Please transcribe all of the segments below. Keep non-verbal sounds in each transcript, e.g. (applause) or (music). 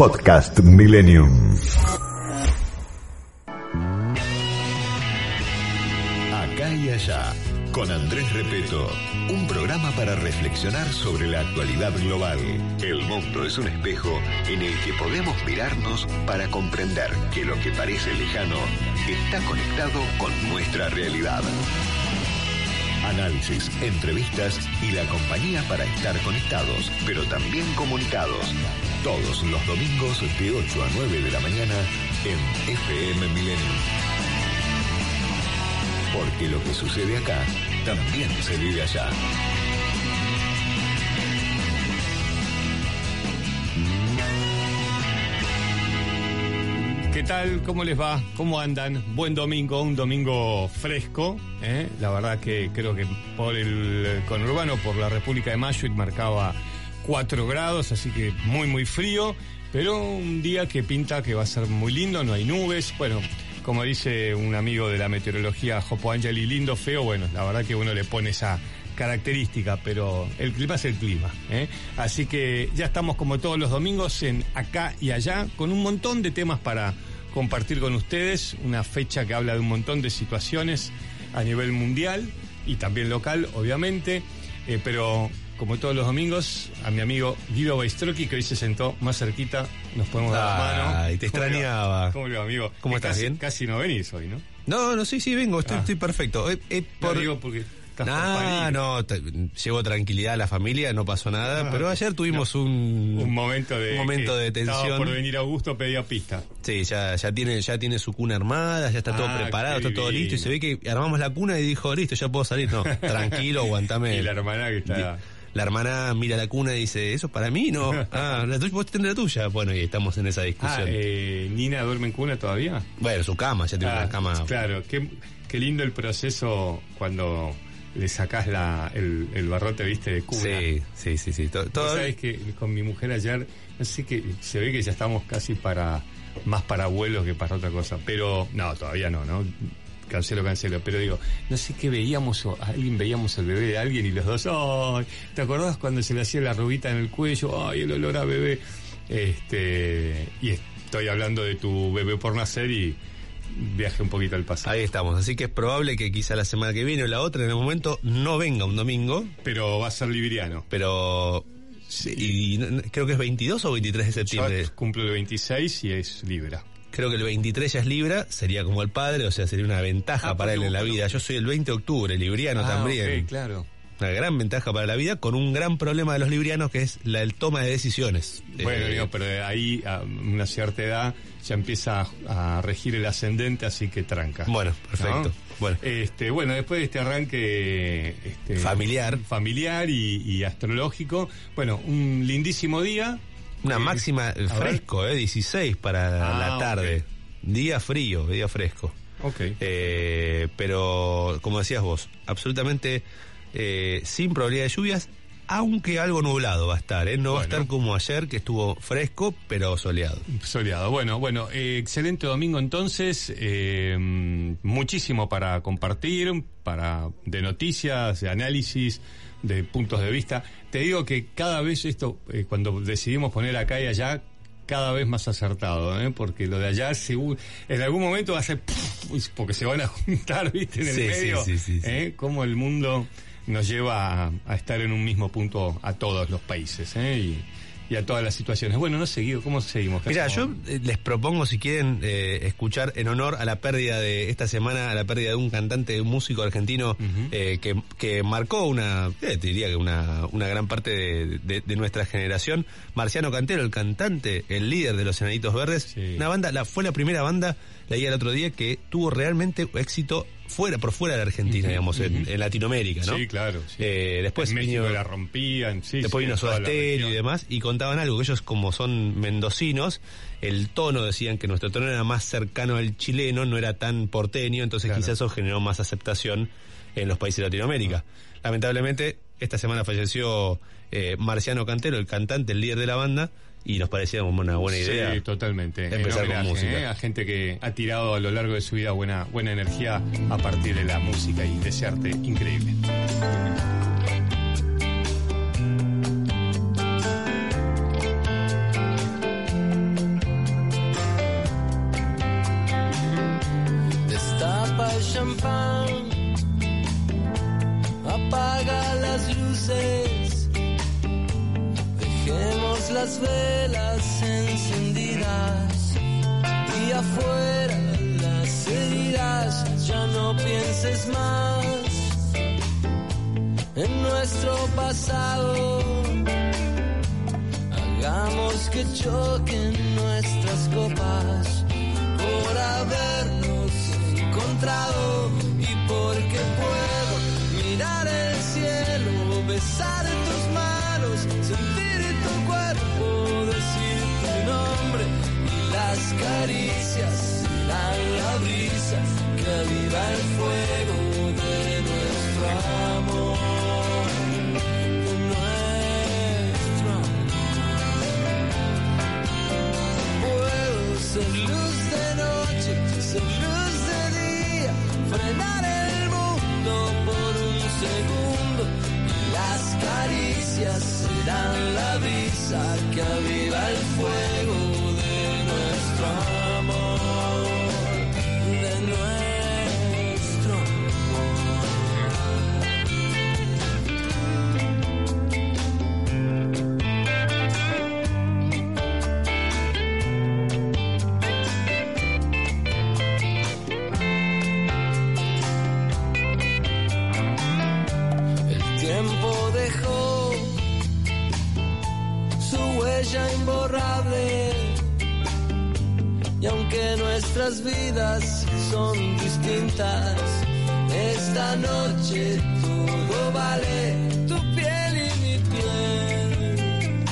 Podcast Millennium. Acá y allá, con Andrés Repeto, un programa para reflexionar sobre la actualidad global. El mundo es un espejo en el que podemos mirarnos para comprender que lo que parece lejano está conectado con nuestra realidad. Análisis, entrevistas y la compañía para estar conectados, pero también comunicados. Todos los domingos de 8 a 9 de la mañana en FM Millennium. Porque lo que sucede acá también se vive allá. ¿Qué tal? ¿Cómo les va? ¿Cómo andan? Buen domingo, un domingo fresco. ¿eh? La verdad que creo que por el conurbano, por la República de Mayo, marcaba 4 grados, así que muy, muy frío. Pero un día que pinta que va a ser muy lindo, no hay nubes. Bueno, como dice un amigo de la meteorología, Jopo Angeli, lindo, feo. Bueno, la verdad que uno le pone esa característica, pero el clima es el clima. ¿eh? Así que ya estamos como todos los domingos en acá y allá con un montón de temas para compartir con ustedes, una fecha que habla de un montón de situaciones a nivel mundial y también local, obviamente, eh, pero como todos los domingos, a mi amigo Guido Baistroki, que hoy se sentó más cerquita, nos podemos dar la mano. Ay, te extrañaba. ¿Cómo le va, amigo? ¿Cómo Que estás, casi- bien? Casi no venís hoy, ¿no? No, no, sí, sí, vengo, estoy, Ah. estoy perfecto. Eh, eh, Por... por... digo porque no, llevo tranquilidad a la familia, no pasó nada, Ah, pero ayer tuvimos un... Un momento de, un momento de tensión. por venir Augusto, pedía pista. Sí, ya, ya tiene, ya tiene su cuna armada, ya está todo Ah, preparado, está todo listo y se ve que armamos la cuna y dijo, listo, ya puedo salir. No, (laughs) tranquilo, aguantame. Y la hermana que está... La hermana mira la cuna y dice, ¿eso es para mí? No. (laughs) Ah, la tuya, vos tenés la tuya. Bueno, y estamos en esa Ah, discusión. eh, ¿Nina duerme en cuna todavía? Bueno, su cama, ya tiene Ah, una cama. Claro, qué, qué lindo el proceso cuando le sacás la, el, el barrote, viste, de cuna. Sí, sí, sí, sí. To- Vos todo- sabés que con mi mujer ayer, sé que se ve que ya estamos casi para más para abuelos que para otra cosa, pero no, todavía no, ¿no? Cancelo, cancelo, pero digo, no sé qué veíamos, o alguien veíamos el bebé de alguien y los dos, ¡ay! ¿Te acordás cuando se le hacía la rubita en el cuello? ¡Ay, el olor a bebé! Este, y estoy hablando de tu bebé por nacer y viaje un poquito al pasado. Ahí estamos, así que es probable que quizá la semana que viene o la otra en el momento no venga un domingo, Pero va a ser libriano. pero sí, y no- creo que es 22 o 23 de septiembre. Yo cumplo el 26 y es Libra. Creo que el 23 ya es Libra, sería como el padre, o sea, sería una ventaja Ah, para él en la vida. Yo soy el 20 de octubre, libriano Ah, también. ok, claro. Una gran ventaja para la vida, con un gran problema de los librianos que es la el toma de decisiones. Bueno, Eh, digo, pero de ahí a una cierta edad ya empieza a, a regir el ascendente, así que tranca. Bueno, perfecto. ¿No? Bueno. Este, bueno, después de este arranque este, Familiar. familiar y, y astrológico, bueno, un lindísimo día. Una Eh, máxima ver. fresco, eh, 16 para Ah, la tarde. Día frío, día fresco. Ok. Eh, pero, como decías vos, absolutamente eh, sin probabilidad de lluvias, aunque algo nublado va a estar, ¿eh? No va a estar como ayer, que estuvo fresco, pero soleado. Soleado. Bueno, bueno, eh, excelente domingo entonces. eh, muchísimo para compartir, para de noticias, de análisis, de puntos de vista. Te digo que cada vez esto, eh, cuando decidimos poner acá y allá, cada vez más acertado, ¿eh? porque lo de allá seguro, en algún momento va a ser porque se van a (laughs) juntar, viste, en el Sí, medio. sí, sí, sí. ¿eh? Cómo el mundo nos lleva a, a estar en un mismo punto a todos los países ¿eh? y, y a todas las situaciones. Bueno, no seguido, ¿cómo seguimos? ¿Qué Mira, yo eh, les propongo, si quieren, eh, escuchar en honor a la pérdida de esta semana, a la pérdida de un cantante, de un músico argentino eh, que, que marcó una, eh, te diría que una, una gran parte de, de- de nuestra generación. Marciano Cantero, el cantante, el líder de los Enanitos Verdes. Sí. Una banda, la, fue la primera banda, leí el otro día, que tuvo realmente éxito fuera, por fuera de la Argentina, digamos, en, en Latinoamérica, ¿no? Sí, claro. sí. Eh, después en México vino- la rompían, sí. Después sí, vino Soda Stereo y demás, y contaban algo, que ellos como son mendocinos, el tono, decían que nuestro tono era más cercano al chileno, no era tan porteño, entonces Claro. quizás eso generó más aceptación en los países de Latinoamérica. Lamentablemente, esta semana falleció eh, Marciano Cantero, el cantante, el líder de la banda, y nos parecía una buena idea. Sí, totalmente. Empezar con música. ¿eh? A gente que ha tirado a lo largo de su vida buena, buena energía a partir de la música y de ese arte increíble. Destapa el champán las velas encendidas y afuera las heridas, ya no pienses más en nuestro pasado. Hagamos que choquen nuestras copas por habernos encontrado y porque puedo mirar el cielo, besar tus caricias serán la brisa que aviva el fuego de nuestro amor. de nuestro amor. Puedo ser luz de noche, ser luz de día, frenar el mundo por un segundo las caricias serán la brisa que aviva el fuego de noche todo vale tu piel y mi piel.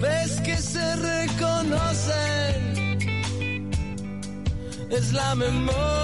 Ves que se reconocen, es la memoria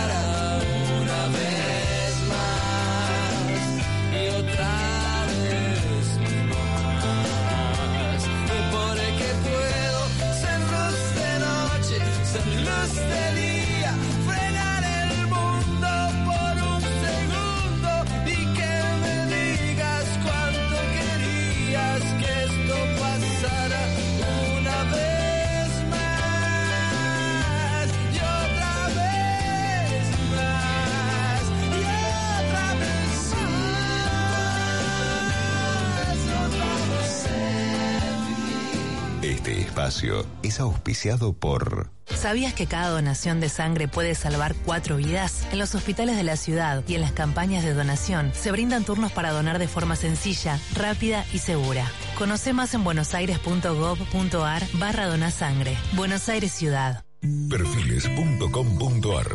espacio es auspiciado por ¿Sabías que cada donación de sangre puede salvar cuatro vidas? En los hospitales de la ciudad y en las campañas de donación se brindan turnos para donar de forma sencilla, rápida y segura. Conoce más en buenosaires.gov.ar barra donasangre. Buenos Aires Ciudad. Perfiles.com.ar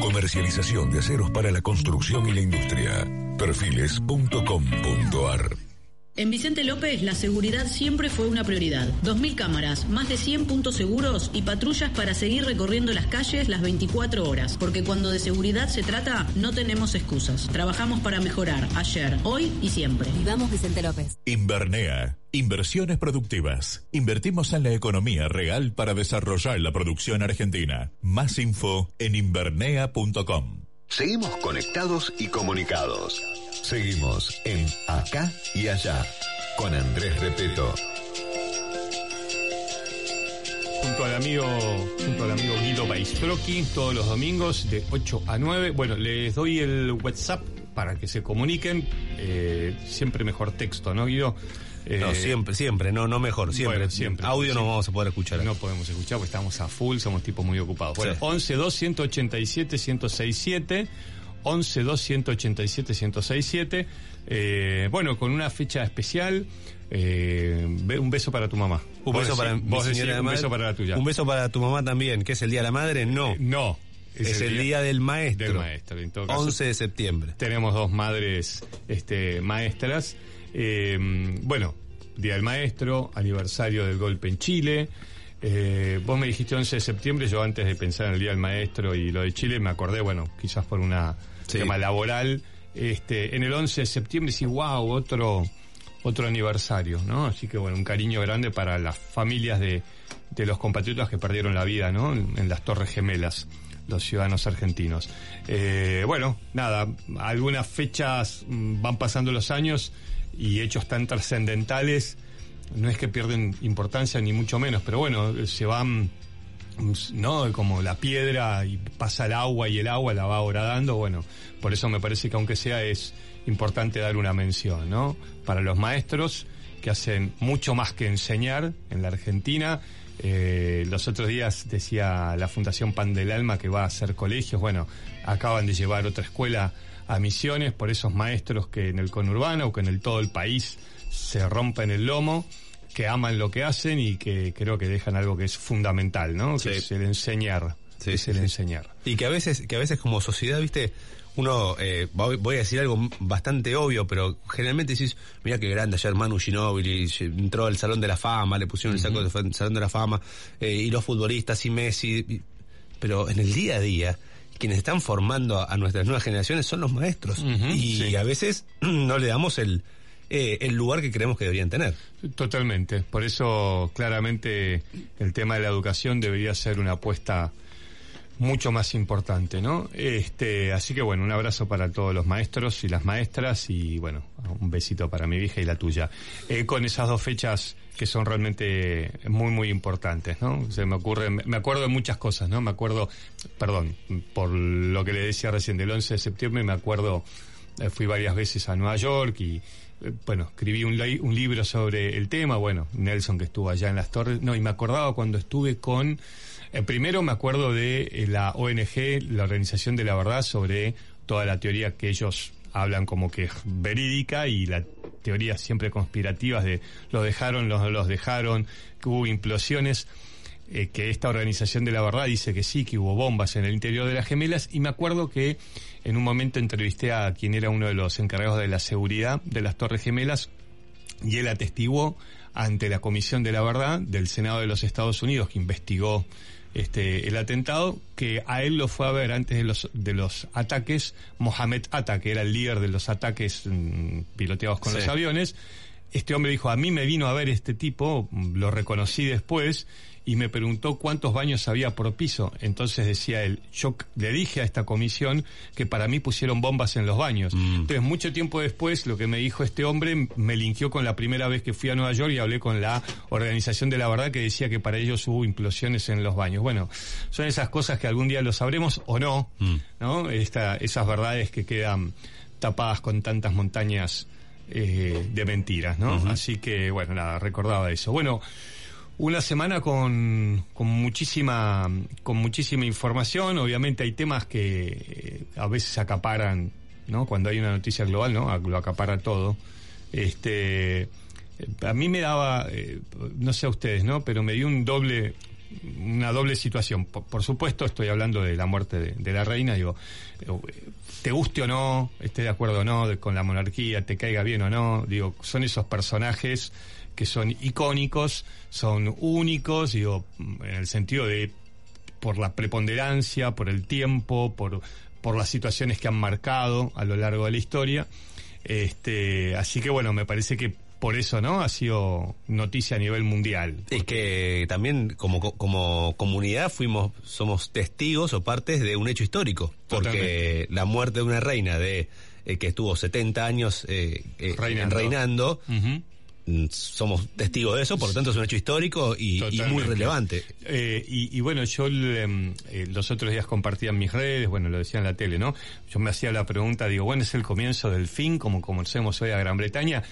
Comercialización de aceros para la construcción y la industria. Perfiles.com.ar En Vicente López, la seguridad siempre fue una prioridad. 2.000 cámaras, más de 100 puntos seguros y patrullas para seguir recorriendo las calles las 24 horas. Porque cuando de seguridad se trata, no tenemos excusas. Trabajamos para mejorar ayer, hoy y siempre. Vivamos Vicente López. Invernea. Inversiones productivas. Invertimos en la economía real para desarrollar la producción argentina. Más info en invernea.com. Seguimos conectados y comunicados. Seguimos en Acá y Allá con Andrés Repeto. junto al amigo, junto al amigo Guido Baistrocchi, todos los domingos de 8 a 9. Bueno, les doy el WhatsApp para que se comuniquen. Eh, siempre mejor texto, ¿no, Guido? Eh, No, siempre, siempre, no, no mejor, siempre. Bueno, siempre. Audio no vamos a poder escuchar. No podemos escuchar porque estamos a full, somos tipos muy ocupados. Bueno, Sí. 11 2 187 1067 11 2 187 1067 eh, bueno, con una fecha especial. eh, un beso para tu mamá. Un Vos beso para mi vos decís un madre. beso para la tuya. Un beso para tu mamá también, que es el Día de la Madre. No, Eh, no. es, el día, del Maestro. del maestro. En todo caso, 11 de septiembre. tenemos dos madres este, maestras. Eh, bueno, Día del Maestro, aniversario del golpe en Chile. Eh, vos me dijiste 11 de septiembre, yo antes de pensar en el Día del Maestro y lo de Chile me acordé, bueno, quizás por un Sí. tema laboral, este, en el 11 de septiembre sí, wow, otro, otro aniversario, ¿no? Así que bueno, un cariño grande para las familias de, de los compatriotas que perdieron la vida, ¿no? En, en las Torres Gemelas, los ciudadanos argentinos. Eh, bueno, nada, algunas fechas mm, van pasando los años y hechos tan trascendentales no es que pierden importancia ni mucho menos, pero bueno, se van ¿no? Como la piedra y pasa el agua y el agua la va horadando, bueno, por eso me parece que aunque sea es importante dar una mención, ¿no? Para los maestros que hacen mucho más que enseñar en la Argentina. Eh, los otros días decía la Fundación Pan del Alma que va a hacer colegios, bueno, acaban de llevar otra escuela a Misiones por esos maestros que en el conurbano o que en el todo el país se rompen el lomo que aman lo que hacen y que creo que dejan algo que es fundamental, ¿no? Sí. Que es el enseñar. Sí, es el sí. enseñar. Y que a veces, que a veces como sociedad, viste, uno, eh, voy a decir algo bastante obvio, pero generalmente decís, mira qué grande ayer Manu Ginóbili, entró al Salón de la Fama, le pusieron el saco del Salón de la Fama, eh, y los futbolistas y Messi, y- pero en el día a día, quienes están formando a, nuestras nuevas generaciones son los maestros. Y sí. a veces (clears throat) no le damos el, eh, el lugar que creemos que deberían tener. Totalmente. Por eso, claramente, el tema de la educación debería ser una apuesta mucho más importante, ¿no? Este, así que bueno, un abrazo para todos los maestros y las maestras y bueno, un besito para mi hija y la tuya. Eh, con esas dos fechas que son realmente muy muy importantes, ¿no? Se me ocurre, me acuerdo de muchas cosas, ¿no? Me acuerdo, perdón, por lo que le decía recién del 11 de septiembre, me acuerdo fui varias veces a Nueva York y eh, bueno, escribí un, li- un libro sobre el tema, bueno, Nelson que estuvo allá en las torres, no, y me acordaba cuando estuve con, eh, primero me acuerdo de eh, la ONG, la Organización de la Verdad, sobre toda la teoría que ellos hablan como que es verídica y la teoría siempre conspirativas de los dejaron, los, los dejaron, que hubo implosiones eh, que esta organización de la verdad dice que sí, que hubo bombas en el interior de las gemelas. Y me acuerdo que en un momento entrevisté a quien era uno de los encargados de la seguridad de las Torres Gemelas y él atestiguó ante la Comisión de la Verdad del Senado de los Estados Unidos que investigó este el atentado que a él lo fue a ver antes de los de los ataques. Mohamed Atta que era el líder de los ataques mm, piloteados con Sí. los aviones. Este hombre dijo, a mí me vino a ver este tipo, lo reconocí después, y me preguntó cuántos baños había por piso. Entonces decía él, yo le dije a esta comisión que para mí pusieron bombas en los baños. Entonces, mucho tiempo después, lo que me dijo este hombre me linkeó con la primera vez que fui a Nueva York y hablé con la Organización de la Verdad que decía que para ellos hubo implosiones en los baños. Bueno, son esas cosas que algún día lo sabremos o no, ¿no? Esta, esas verdades que quedan tapadas con tantas montañas eh, de mentiras, ¿no? Así que, bueno, nada, recordaba eso. Bueno, una semana con, con muchísima con muchísima información. Obviamente hay temas que eh, a veces acaparan, ¿no? Cuando hay una noticia global, ¿no? Lo acapara todo. Este, eh, a mí me daba, eh, no sé a ustedes, ¿no? Pero me dio un doble una doble situación. Por, por supuesto, estoy hablando de la muerte de, la reina, digo, te guste o no, esté de acuerdo o no de- con la monarquía, te caiga bien o no, digo, son esos personajes que son icónicos, son únicos, digo, en el sentido de por la preponderancia, por el tiempo, por, por las situaciones que han marcado a lo largo de la historia. Este, así que bueno, me parece que por eso, ¿no? Ha sido noticia a nivel mundial. Es que también como, co- como comunidad fuimos, somos testigos o partes de un hecho histórico. Porque Totalmente. la muerte de una reina de eh, que estuvo 70 años eh, eh, Reinando. Somos testigos de eso, por lo tanto es un hecho histórico y, y muy relevante. Eh, y, y bueno, yo em, eh, los otros días compartía en mis redes, bueno, lo decía en la tele, ¿no? Yo me hacía la pregunta, digo, bueno, es el comienzo del fin, como conocemos hoy a Gran Bretaña,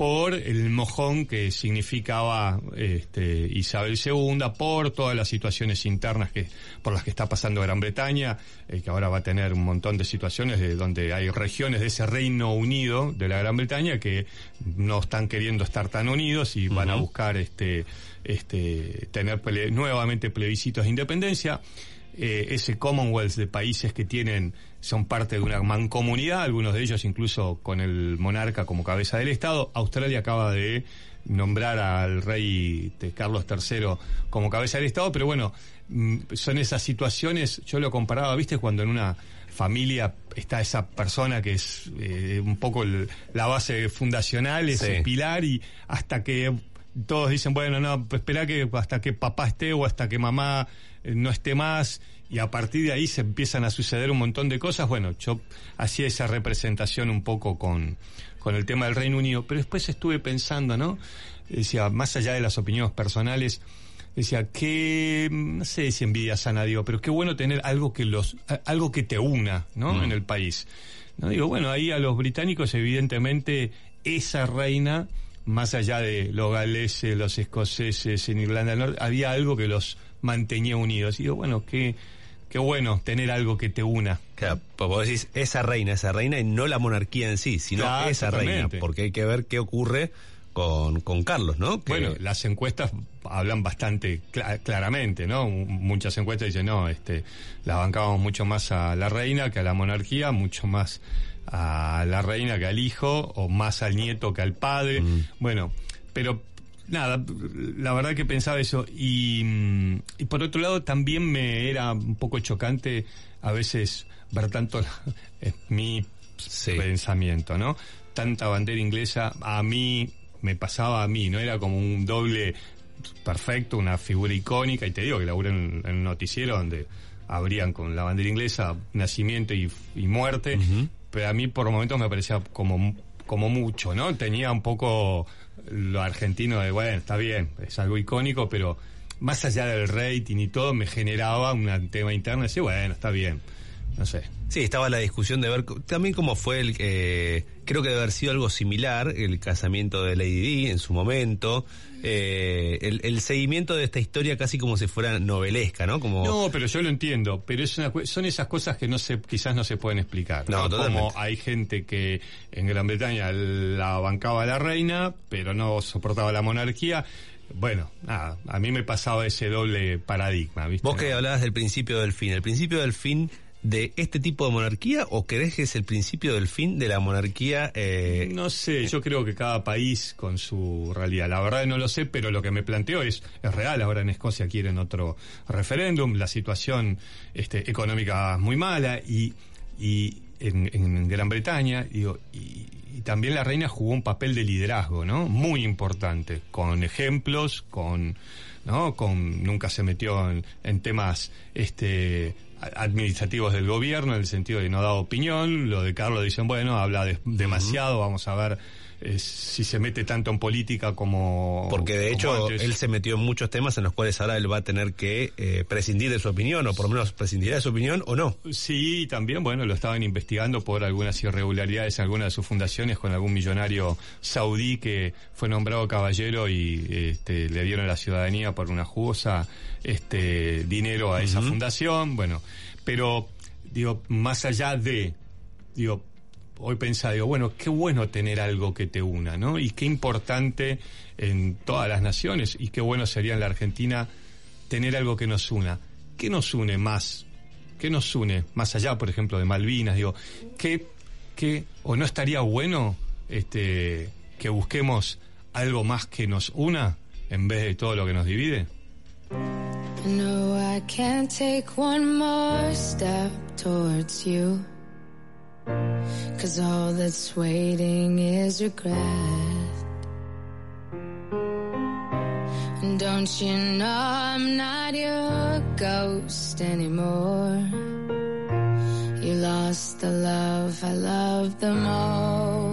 por el mojón que significaba este, Isabel II, por todas las situaciones internas que por las que está pasando Gran Bretaña, eh, que ahora va a tener un montón de situaciones de donde hay regiones de ese Reino Unido de la Gran Bretaña que no están queriendo estar tan unidos y van a buscar este este tener ple- nuevamente plebiscitos de independencia. eh, ese Commonwealth de países que tienen, son parte de una mancomunidad, algunos de ellos incluso con el monarca como cabeza del Estado. Australia acaba de nombrar al rey de Carlos III como cabeza del Estado, pero bueno, mm, son esas situaciones, yo lo comparaba, viste, cuando en una familia está esa persona que es eh, un poco el- la base fundacional, es Sí. el pilar, y hasta que todos dicen, bueno, no, pues espera que hasta que papá esté o hasta que mamá eh, no esté más, y a partir de ahí se empiezan a suceder un montón de cosas. Bueno, yo hacía esa representación un poco con, con el tema del Reino Unido, pero después estuve pensando, ¿no? Decía, más allá de las opiniones personales, decía que no sé si envidia sana digo pero qué bueno tener algo que los algo que te una no en el país no digo bueno ahí a los británicos evidentemente esa reina más allá de los galeses los escoceses en Irlanda del Norte había algo que los mantenía unidos y digo bueno qué qué bueno tener algo que te una Claro, pues vos decís esa reina, esa reina y no la monarquía en sí, sino Claro, esa reina, porque hay que ver qué ocurre con, con Carlos, ¿no? Que- Bueno, las encuestas hablan bastante cla- claramente, ¿no? Muchas encuestas dicen, no, este, la bancábamos mucho más a la reina que a la monarquía, mucho más a la reina que al hijo, o más al nieto que al padre. Bueno, pero nada, la verdad que pensaba eso. Y, mm, y por otro lado, también me era un poco chocante a veces ver tanto es (laughs) mi Sí. pensamiento, ¿no? Tanta bandera inglesa, a mí me pasaba a mí, ¿no? Era como un doble perfecto, una figura icónica, y te digo que laburé en, en un noticiero donde abrían con la bandera inglesa nacimiento y, y muerte, pero a mí por momentos me parecía como, como mucho, ¿no? Tenía un poco lo argentino de, bueno, está bien, es algo icónico, pero más allá del rating y todo, me generaba un tema interno, decía, bueno, está bien, no sé. Sí, estaba la discusión de ver también cómo fue el... eh, creo que debe haber sido algo similar, el casamiento de Lady Di en su momento, eh, el, el seguimiento de esta historia casi como si fuera novelesca, ¿no? Como... No, pero yo lo entiendo, pero es una, son esas cosas que no se, quizás no se pueden explicar. No, Como totalmente. hay gente que en Gran Bretaña la bancaba la reina, pero no soportaba la monarquía. Bueno, nada, a mí me pasaba ese doble paradigma, ¿viste? Vos que ¿No? hablabas del principio del fin, ¿el principio del fin de este tipo de monarquía o crees que es el principio del fin de la monarquía? eh, No sé, yo creo que cada país con su realidad. La verdad no lo sé, pero lo que me planteo es, es real. Ahora en Escocia quieren otro referéndum, la situación este, económica es muy mala y, y en, en Gran Bretaña, digo, y, y también la reina jugó un papel de liderazgo, ¿no? Muy importante, con ejemplos, con, ¿no? Con, nunca se metió en, en temas, este, administrativos del gobierno, en el sentido de no dar opinión. Lo de Carlos dicen, bueno, habla de- demasiado, vamos a ver si se mete tanto en política como... Porque de hecho él se metió en muchos temas en los cuales ahora él va a tener que eh, prescindir de su opinión, o por lo menos prescindirá de su opinión o no. Sí, también, bueno, lo estaban investigando por algunas irregularidades en algunas de sus fundaciones con algún millonario saudí que fue nombrado caballero y este, le dieron la ciudadanía por una jugosa este, dinero a esa fundación. Bueno, pero, digo, más allá de, digo, hoy pensaba, digo, bueno, qué bueno tener algo que te una, ¿no? Y qué importante en todas las naciones y qué bueno sería en la Argentina tener algo que nos una. ¿Qué nos une más? ¿Qué nos une? Más allá, por ejemplo, de Malvinas, digo, ¿qué, qué, o no estaría bueno este, que busquemos algo más que nos una en vez de todo lo que nos divide? No, I can't take one more step towards you. Cause all that's waiting is regret. And don't you know I'm not your ghost anymore? You lost the love I loved the most.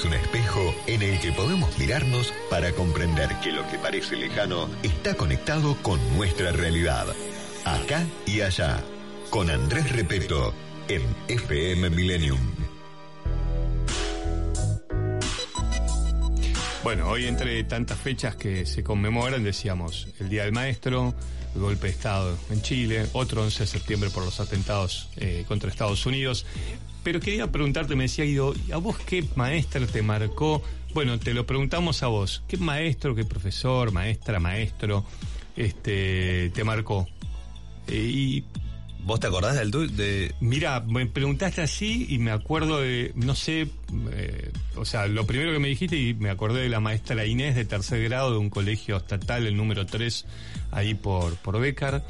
Es un espejo en el que podemos mirarnos para comprender que lo que parece lejano está conectado con nuestra realidad. Acá y allá. Con Andrés Repeto en FM Millennium. Bueno, hoy entre tantas fechas que se conmemoran, decíamos, el Día del Maestro, el golpe de Estado en Chile, otro 11 de septiembre por los atentados eh, contra Estados Unidos. Pero quería preguntarte, me decía Guido, ¿a vos qué maestro te marcó? Bueno, te lo preguntamos a vos. ¿Qué maestro, qué profesor, maestra, maestro este, te marcó? Eh, y ¿Vos te acordás del tuyo? De... Mira, me preguntaste así y me acuerdo de, no sé, eh, o sea, lo primero que me dijiste y me acordé de la maestra Inés de tercer grado de un colegio estatal, el número 3, ahí por, por Becar.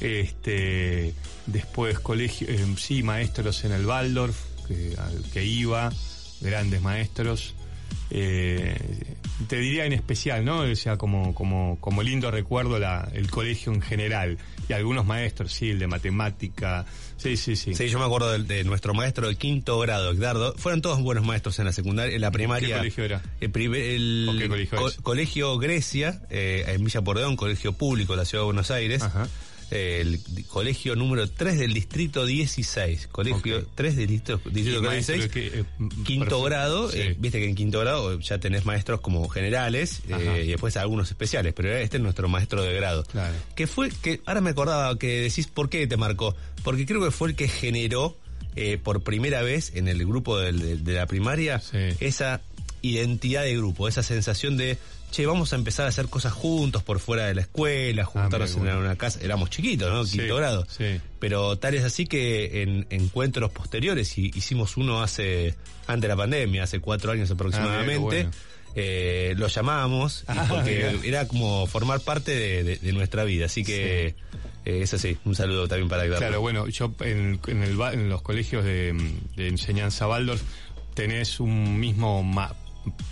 Este, después colegio, eh, sí, maestros en el Waldorf, que, al que iba, grandes maestros. Eh, te diría en especial, ¿no? O sea, como, como, como lindo recuerdo la, el colegio en general. Y algunos maestros, sí, el de matemática. Sí, sí, sí. Sí, yo me acuerdo de, de nuestro maestro de quinto grado, Edgardo. Fueron todos buenos maestros en la secundaria, en la primaria. ¿Qué colegio era? El, primer- el ¿O qué colegio co- es? colegio Grecia, eh, en Villa Porredón, colegio público de la ciudad de Buenos Aires. Ajá. El colegio número 3 del distrito 16. Colegio Ok. 3 del distrito, distrito Y maestro 16. que, eh, quinto perfecto. grado, Sí. eh, viste que en quinto grado ya tenés maestros como generales eh, y después algunos especiales, pero este es nuestro maestro de grado. Claro. Que fue, que ahora me acordaba que decís por qué te marcó, porque creo que fue el que generó eh, por primera vez en el grupo de, de la primaria Sí. esa identidad de grupo, esa sensación de, che, vamos a empezar a hacer cosas juntos por fuera de la escuela, juntarnos mira, en bueno. una casa, éramos chiquitos, ¿no? Sí, Quinto grado. sí. Pero tal es así que en encuentros posteriores, y hicimos uno hace, antes de la pandemia, hace cuatro años aproximadamente, Ah, bueno. eh, lo llamábamos, Ah, porque mira. era como formar parte de, de- de nuestra vida. Así que, eh, eso sí, un saludo también para Edgardo. Claro, bueno, yo en, en el en los colegios de, de enseñanza Waldorf tenés un mismo ma-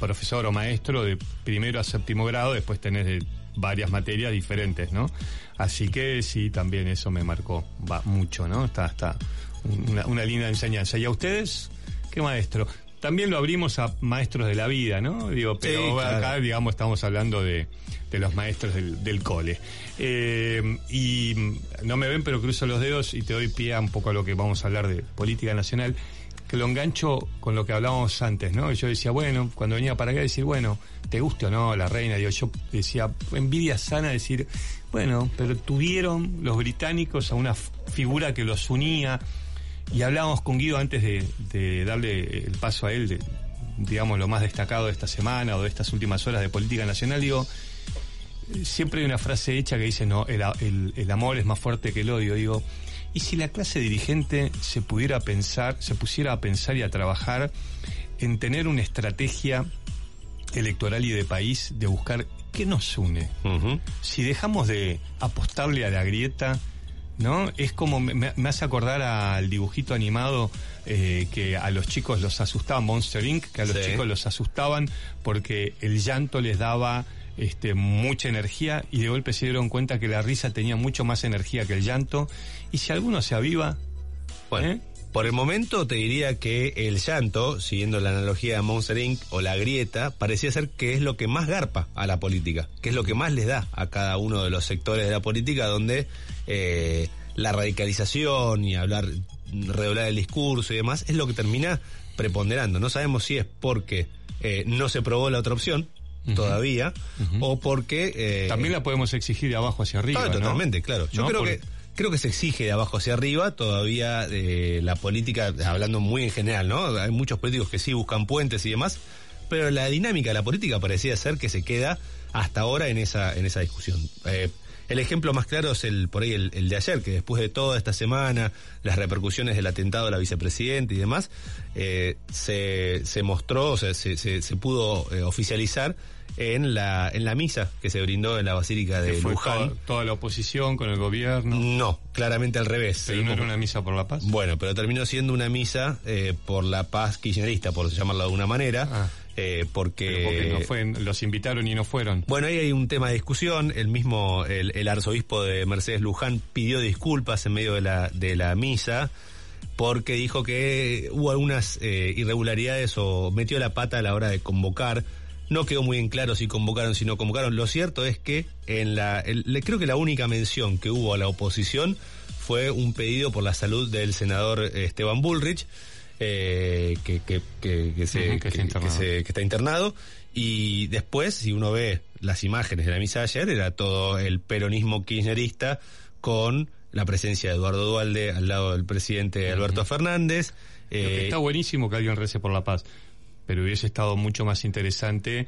profesor o maestro de primero a séptimo grado, después tenés de varias materias diferentes, ¿no? Así que sí, también eso me marcó va, mucho, ¿no? Está, está una, una linda enseñanza. ¿Y a ustedes? ¿Qué maestro? También lo abrimos a maestros de la vida, ¿no? Digo, pero Sí, claro. acá, digamos, estamos hablando de, de los maestros del, del cole. Eh, y no me ven, pero cruzo los dedos y te doy pie a un poco a lo que vamos a hablar de política nacional, que lo engancho con lo que hablábamos antes, ¿no? Yo decía, bueno, cuando venía para acá, decir, bueno, te guste o no la reina, digo, yo decía, envidia sana decir, bueno, pero tuvieron los británicos a una figura que los unía, y hablábamos con Guido antes de, darle el paso a él, digamos, lo más destacado de esta semana o de estas últimas horas de política nacional. Digo, siempre hay una frase hecha que dice, no, el- el amor es más fuerte que el odio. Digo, ¿Y si la clase dirigente se pudiera pensar, se pusiera a pensar y a trabajar en tener una estrategia electoral y de país de buscar qué nos une? Si dejamos de apostarle a la grieta, ¿no? Es como, me, me hace acordar al dibujito animado eh, que a los chicos los asustaba, Monster Inc., que a los Sí. chicos los asustaban porque el llanto les daba este, mucha energía y de golpe se dieron cuenta que la risa tenía mucho más energía que el llanto. Y si alguno se aviva, Bueno, ¿Eh? por el momento te diría que el llanto, siguiendo la analogía de Monster Inc. o la grieta, parecía ser que es lo que más garpa a la política, que es lo que más les da a cada uno de los sectores de la política donde eh, la radicalización y hablar, redoblar el discurso y demás es lo que termina preponderando. No sabemos si es porque eh, no se probó la otra opción todavía o porque... eh, también la podemos exigir de abajo hacia arriba. Ah, ¿no? totalmente, claro. Yo ¿No? creo que creo que se exige de abajo hacia arriba todavía eh, la política, hablando muy en general, ¿no? Hay muchos políticos que sí buscan puentes y demás, pero la dinámica de la política parecía ser que se queda hasta ahora en esa en esa discusión. Eh, el ejemplo más claro es el por ahí el, el de ayer, que después de toda esta semana, las repercusiones del atentado a la vicepresidenta y demás, eh, se, se mostró, o sea, se, se, se pudo eh, oficializar en la en la misa que se brindó en la Basílica de fue Luján. toda, toda la oposición con el gobierno. No, claramente al revés. Pero no era una misa por la paz. Bueno, pero terminó siendo una misa eh, por la paz kirchnerista, por llamarla de alguna manera, Ah. Eh, porque... Porque no fue, los invitaron y no fueron. Bueno, ahí hay un tema de discusión. El mismo, el, el arzobispo de Mercedes Luján pidió disculpas en medio de la, de la misa porque dijo que hubo algunas eh, irregularidades o metió la pata a la hora de convocar. No quedó muy en claro si convocaron si no convocaron. Lo cierto es que en la, el- le- creo que la única mención que hubo a la oposición fue un pedido por la salud del senador eh, Esteban Bullrich, eh, que, que, que, que se, que está internado. se- que está internado. Y después, si uno ve las imágenes de la misa de ayer, era todo el peronismo kirchnerista con la presencia de Eduardo Dualde al lado del presidente Alberto Fernández. Que Eh, está buenísimo que alguien rece por la paz, pero hubiese estado mucho más interesante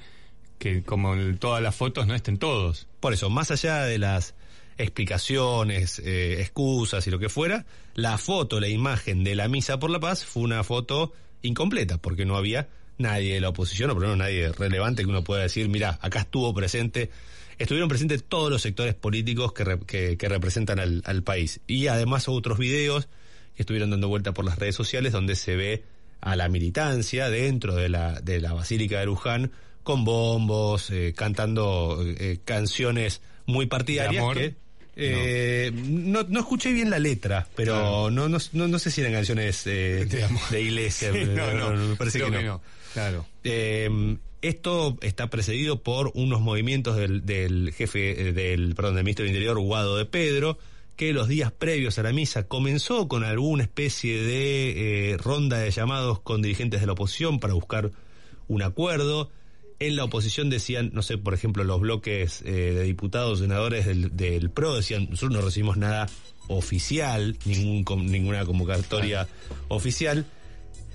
que como en todas las fotos no estén todos. Por eso, más allá de las explicaciones, eh, excusas y lo que fuera, la foto, la imagen de la misa por la paz fue una foto incompleta, porque no había nadie de la oposición, o por lo menos nadie relevante que uno pueda decir, mira, acá estuvo presente. Estuvieron presentes todos los sectores políticos que, re- que- que representan al, al país. Y además otros videos que estuvieron dando vuelta por las redes sociales donde se ve a la militancia dentro de la, de la Basílica de Luján con bombos, eh, cantando eh, canciones muy partidarias que eh, no. no escuché bien la letra, pero Claro. no, no, no, no sé si eran canciones eh, De iglesia. (laughs) Sí, no, no, me parece que no. Claro. Eh, esto está precedido por unos movimientos del, del jefe, eh, del, perdón, del ministro del Interior, Guado de Pedro, que los días previos a la misa comenzó con alguna especie de ronda de llamados con dirigentes de la oposición para buscar un acuerdo. En la oposición decían, no sé, por ejemplo, los bloques eh, de diputados, senadores del, del PRO decían, nosotros no recibimos nada oficial, ningún, com- ninguna convocatoria oficial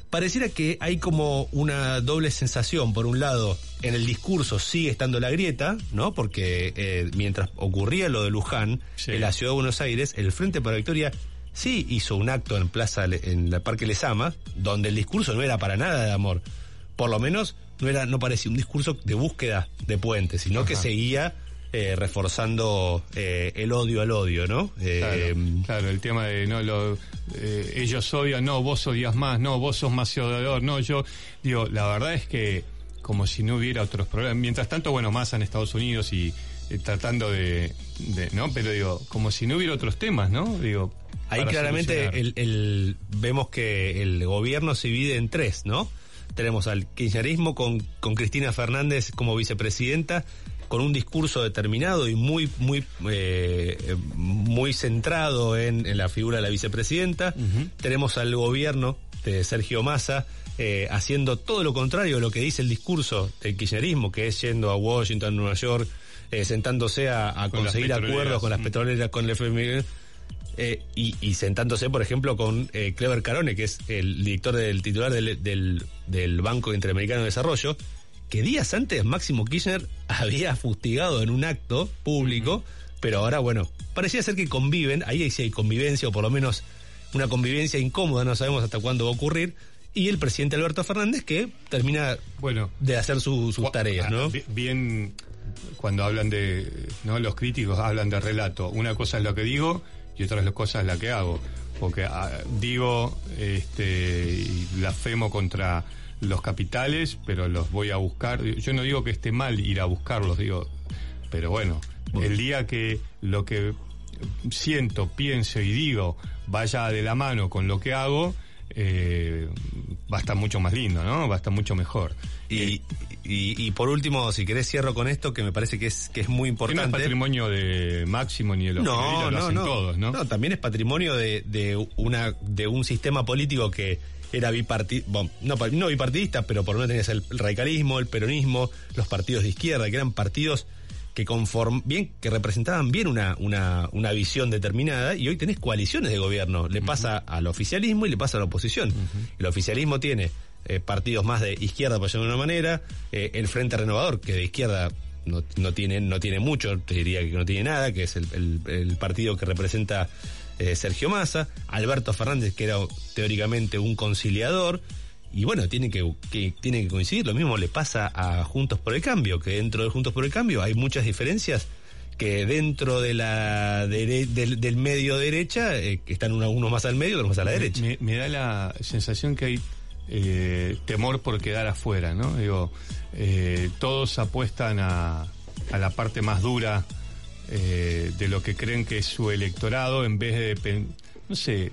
pareciera que hay como una doble sensación. Por un lado, en el discurso sigue estando la grieta, ¿no? Porque eh, mientras ocurría lo de Luján, Sí. en la ciudad de Buenos Aires, el Frente para la Victoria sí hizo un acto en Plaza, en la Parque Lesama, donde el discurso no era para nada de amor. Por lo menos no era, no parecía un discurso de búsqueda de puentes, sino que seguía eh, reforzando eh, el odio al odio, ¿no? Eh, Claro, claro, el tema de no lo eh, ellos odian, no, vos odias más, no, vos sos más odiador, no, yo digo, la verdad es que como si no hubiera otros problemas. Mientras tanto, bueno, más en Estados Unidos y eh, tratando de, de- no, pero digo, como si no hubiera otros temas, ¿no? Digo, Ahí claramente el- vemos que el gobierno se divide en tres, ¿no? Tenemos al kirchnerismo con, con Cristina Fernández como vicepresidenta, con un discurso determinado y muy, muy, eh, muy centrado en, en la figura de la vicepresidenta. Tenemos al gobierno de Sergio Massa eh, haciendo todo lo contrario de lo que dice el discurso del kirchnerismo, que es yendo a Washington, Nueva York, eh, sentándose a, a conseguir acuerdos con las Mm. petroleras, con el FMI. Eh, y, y sentándose, por ejemplo, con eh, Clever Carone, que es el director del titular del, del, del Banco Interamericano de Desarrollo, que días antes Máximo Kirchner (laughs) había fustigado en un acto público pero ahora, bueno, parecía ser que conviven, ahí sí hay convivencia, o por lo menos una convivencia incómoda, no sabemos hasta cuándo va a ocurrir, y el presidente Alberto Fernández que termina Bueno, de hacer su- sus tareas, ¿no? ah, bi- Bien, cuando hablan de, ¿no? Los críticos hablan de relato. Una cosa es lo que digo y otra cosa es la que hago. Porque ah, digo, este, y blasfemo contra los capitales, pero los voy a buscar. Yo no digo que esté mal ir a buscarlos, digo, pero bueno, el día que lo que siento, pienso y digo vaya de la mano con lo que hago, eh, va a estar mucho más lindo, ¿no? Va a estar mucho mejor. Y, y, y por último, si querés cierro con esto, que me parece que es, que es muy Que no es importante. patrimonio de Máximo ni de los No, Figueiredo, lo no, hacen no. todos, ¿no? No, también es patrimonio de, de una de un sistema político que era bipartidista, no, pa- no bipartidista, pero por lo menos tenías el, el radicalismo, el peronismo, los partidos de izquierda, que eran partidos que conform, bien, que representaban bien una, una, una visión determinada, y hoy tenés coaliciones de gobierno. Le pasa al oficialismo y le pasa a la oposición. El oficialismo tiene eh, partidos más de izquierda, por llamarlo de una manera, eh, el Frente Renovador, que de izquierda no, no tiene, no tiene mucho, te diría que no tiene nada, que es el, el- el partido que representa eh, Sergio Massa, Alberto Fernández, que era teóricamente un conciliador, y bueno, tiene que, que, tiene que coincidir. Lo mismo le pasa a Juntos por el Cambio, que dentro de Juntos por el Cambio hay muchas diferencias que dentro de la dere- del, del medio derecha, eh, están unos más al medio, otros más a la derecha. Me, me da la sensación que hay eh, temor por quedar afuera, ¿no? Digo, eh, todos apuestan a, la parte más dura eh, de lo que creen que es su electorado en vez de, no sé,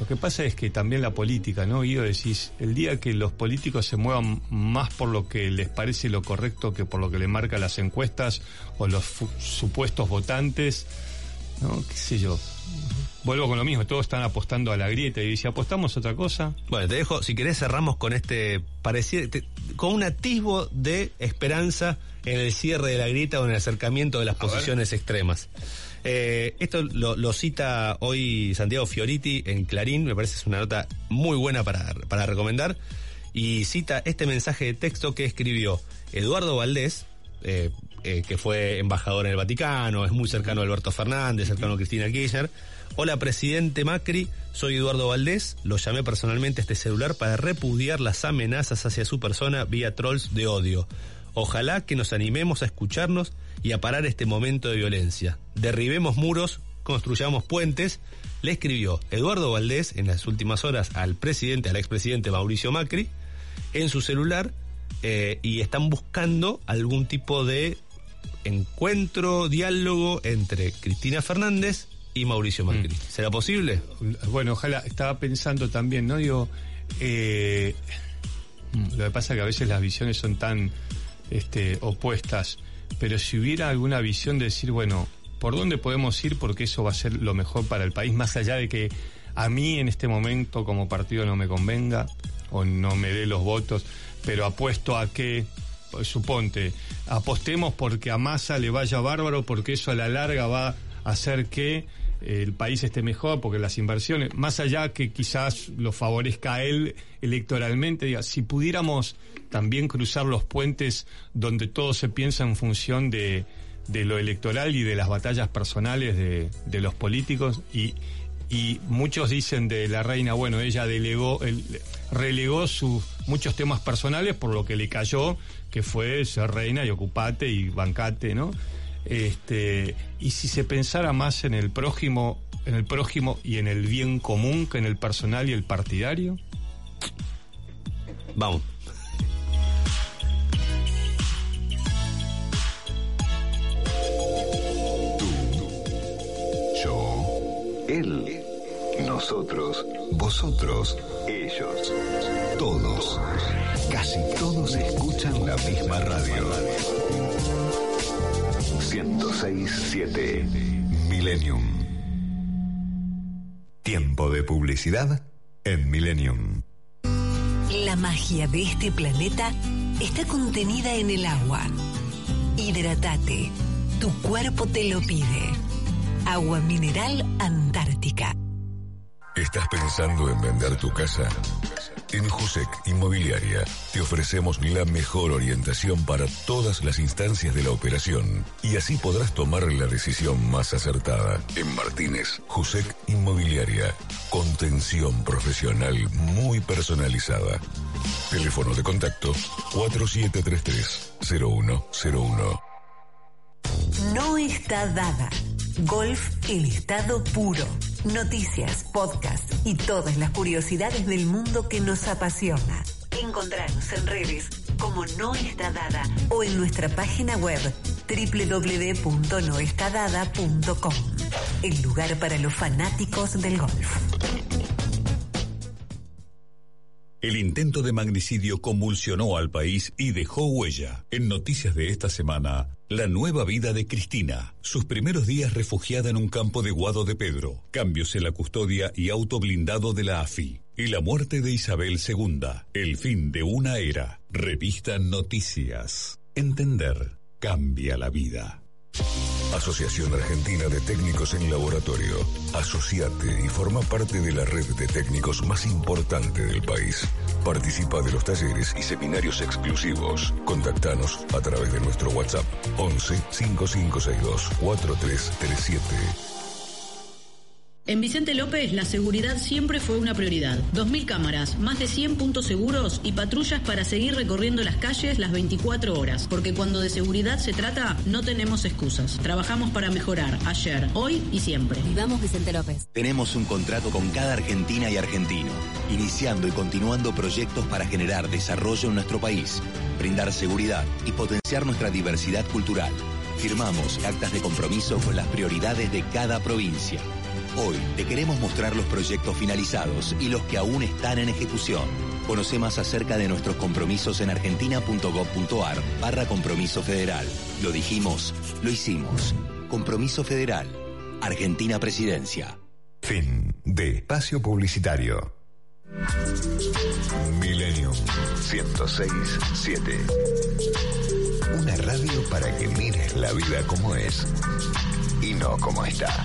lo que pasa es que también la política, ¿no? Guido, decís, el día que los políticos se muevan más por lo que les parece lo correcto que por lo que le marcan las encuestas o los supuestos votantes, ¿no? ¿Qué sé yo? Vuelvo con lo mismo, todos están apostando a la grieta y si apostamos a otra cosa, Bueno, te dejo, si querés cerramos con este parecido, te- con un atisbo de esperanza en el cierre de la grieta o en el acercamiento de las posiciones extremas. Eh, esto lo, lo cita hoy Santiago Fioriti en Clarín, me parece que es una nota muy buena para, para recomendar, y cita este mensaje de texto que escribió Eduardo Valdés, eh, eh, que fue embajador en el Vaticano, es muy cercano a Alberto Fernández, cercano a Cristina Kirchner. Hola, presidente Macri, soy Eduardo Valdés, lo llamé personalmente a este celular para repudiar las amenazas hacia su persona vía trolls de odio. Ojalá que nos animemos a escucharnos y a parar este momento de violencia. Derribemos muros, construyamos puentes, le escribió Eduardo Valdés en las últimas horas al presidente, al expresidente Mauricio Macri, en su celular eh, y están buscando algún tipo de encuentro, diálogo entre Cristina Fernández y Mauricio Macri. ¿Será posible? bueno, ojalá, estaba pensando también, ¿no? Digo, eh, lo que pasa es que a veces las visiones son tan este, opuestas, pero si hubiera alguna visión de decir, bueno, ¿por dónde podemos ir? Porque eso va a ser lo mejor para el país, más allá de que a mí en este momento como partido no me convenga o no me dé los votos, pero apuesto a que, suponte, apostemos porque a Massa le vaya bárbaro, porque eso a la larga va a hacer que eh, el país esté mejor, porque las inversiones, más allá que quizás lo favorezca a él electoralmente, diga, si pudiéramos también cruzar los puentes donde todo se piensa en función de, de lo electoral y de las batallas personales de, de los políticos y, y muchos dicen de la reina, bueno, ella delegó, el, relegó sus muchos temas personales por lo que le cayó, que fue ser reina y ocupate y bancate, ¿no? Este, y si se pensara más en el prójimo, en el prójimo y en el bien común que en el personal y el partidario. Vamos. Yo, él, nosotros, vosotros, todos, casi todos escuchan la misma radio. 1067 Millennium. Tiempo de publicidad en Millennium. La magia de este planeta está contenida en el agua. Hidratate. Tu cuerpo te lo pide. Agua mineral Antártica. ¿Estás pensando en vender tu casa? En Jusec Inmobiliaria te ofrecemos la mejor orientación para todas las instancias de la operación y así podrás tomar la decisión más acertada. En Martínez, Jusec Inmobiliaria, contención profesional muy personalizada. Teléfono de contacto 4733-0101. No está dada. Golf en estado puro. Noticias, podcast y todas las curiosidades del mundo que nos apasiona. Encontrarnos en redes como No está dada o en nuestra página web www.noestadada.com. El lugar para los fanáticos del golf. El intento de magnicidio convulsionó al país y dejó huella. En noticias de esta semana, la nueva vida de Cristina, sus primeros días refugiada en un campo de Guado de Pedro, cambios en la custodia y auto blindado de la AFI, y la muerte de Isabel II, el fin de una era. Revista Noticias. Entender cambia la vida. Asociación Argentina de Técnicos en Laboratorio. Asociate y forma parte de la red de técnicos más importante del país. Participa de los talleres y seminarios exclusivos. Contactanos a través de nuestro WhatsApp 11 5562 4337. En Vicente López, la seguridad siempre fue una prioridad. 2.000 cámaras, más de 100 puntos seguros y patrullas para seguir recorriendo las calles las 24 horas. Porque cuando de seguridad se trata, no tenemos excusas. Trabajamos para mejorar ayer, hoy y siempre. Vivamos Vicente López. Tenemos un contrato con cada argentina y argentino, iniciando y continuando proyectos para generar desarrollo en nuestro país, brindar seguridad y potenciar nuestra diversidad cultural. Firmamos actas de compromiso con las prioridades de cada provincia. Hoy te queremos mostrar los proyectos finalizados y los que aún están en ejecución. Conoce más acerca de nuestros compromisos en argentina.gov.ar barra compromiso federal. Lo dijimos, lo hicimos. Compromiso federal. Argentina Presidencia. Fin de espacio publicitario. Millennium 106.7. Una radio para que mires la vida como es y no como está.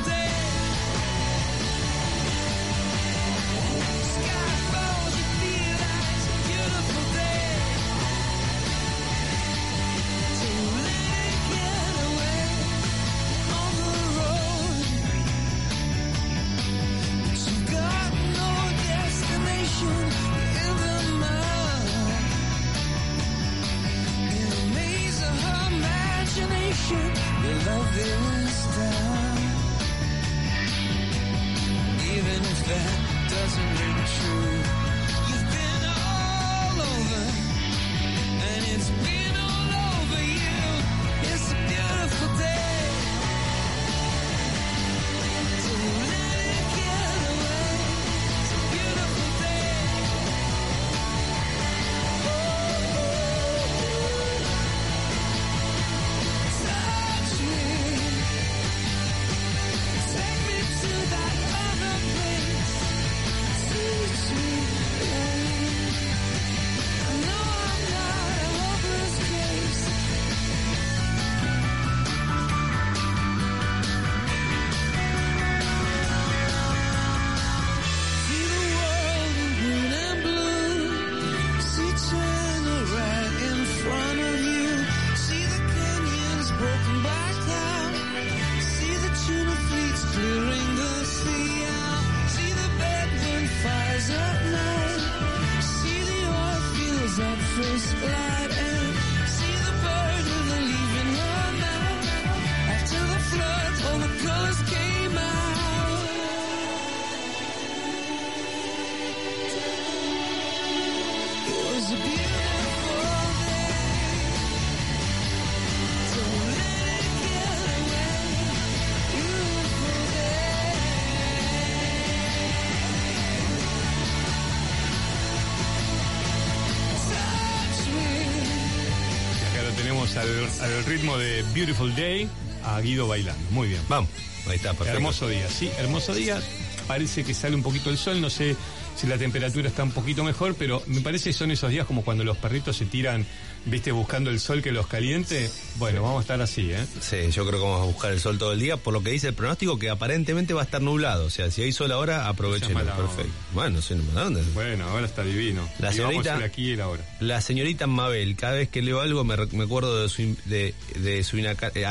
ritmo de Beautiful Day a Guido bailando. Muy bien. Vamos, ahí está, perfecto. Hermoso día, sí, hermoso día. Parece que sale un poquito el sol, no sé si la temperatura está un poquito mejor, pero me parece que son esos días como cuando los perritos se tiran, viste, buscando el sol que los caliente. Bueno, vamos a estar así, ¿eh? Sí, yo creo que vamos a buscar el sol todo el día, por lo que dice el pronóstico que aparentemente va a estar nublado. O sea, si hay sol ahora, aprovechen. mala onda. Perfecto. Bueno, sí, no ¿dónde? Bueno, ahora está divino. La señorita- aquí y el ahora. La señorita Mabel, cada vez que leo algo me, me acuerdo de su, de, de su inaca- eh,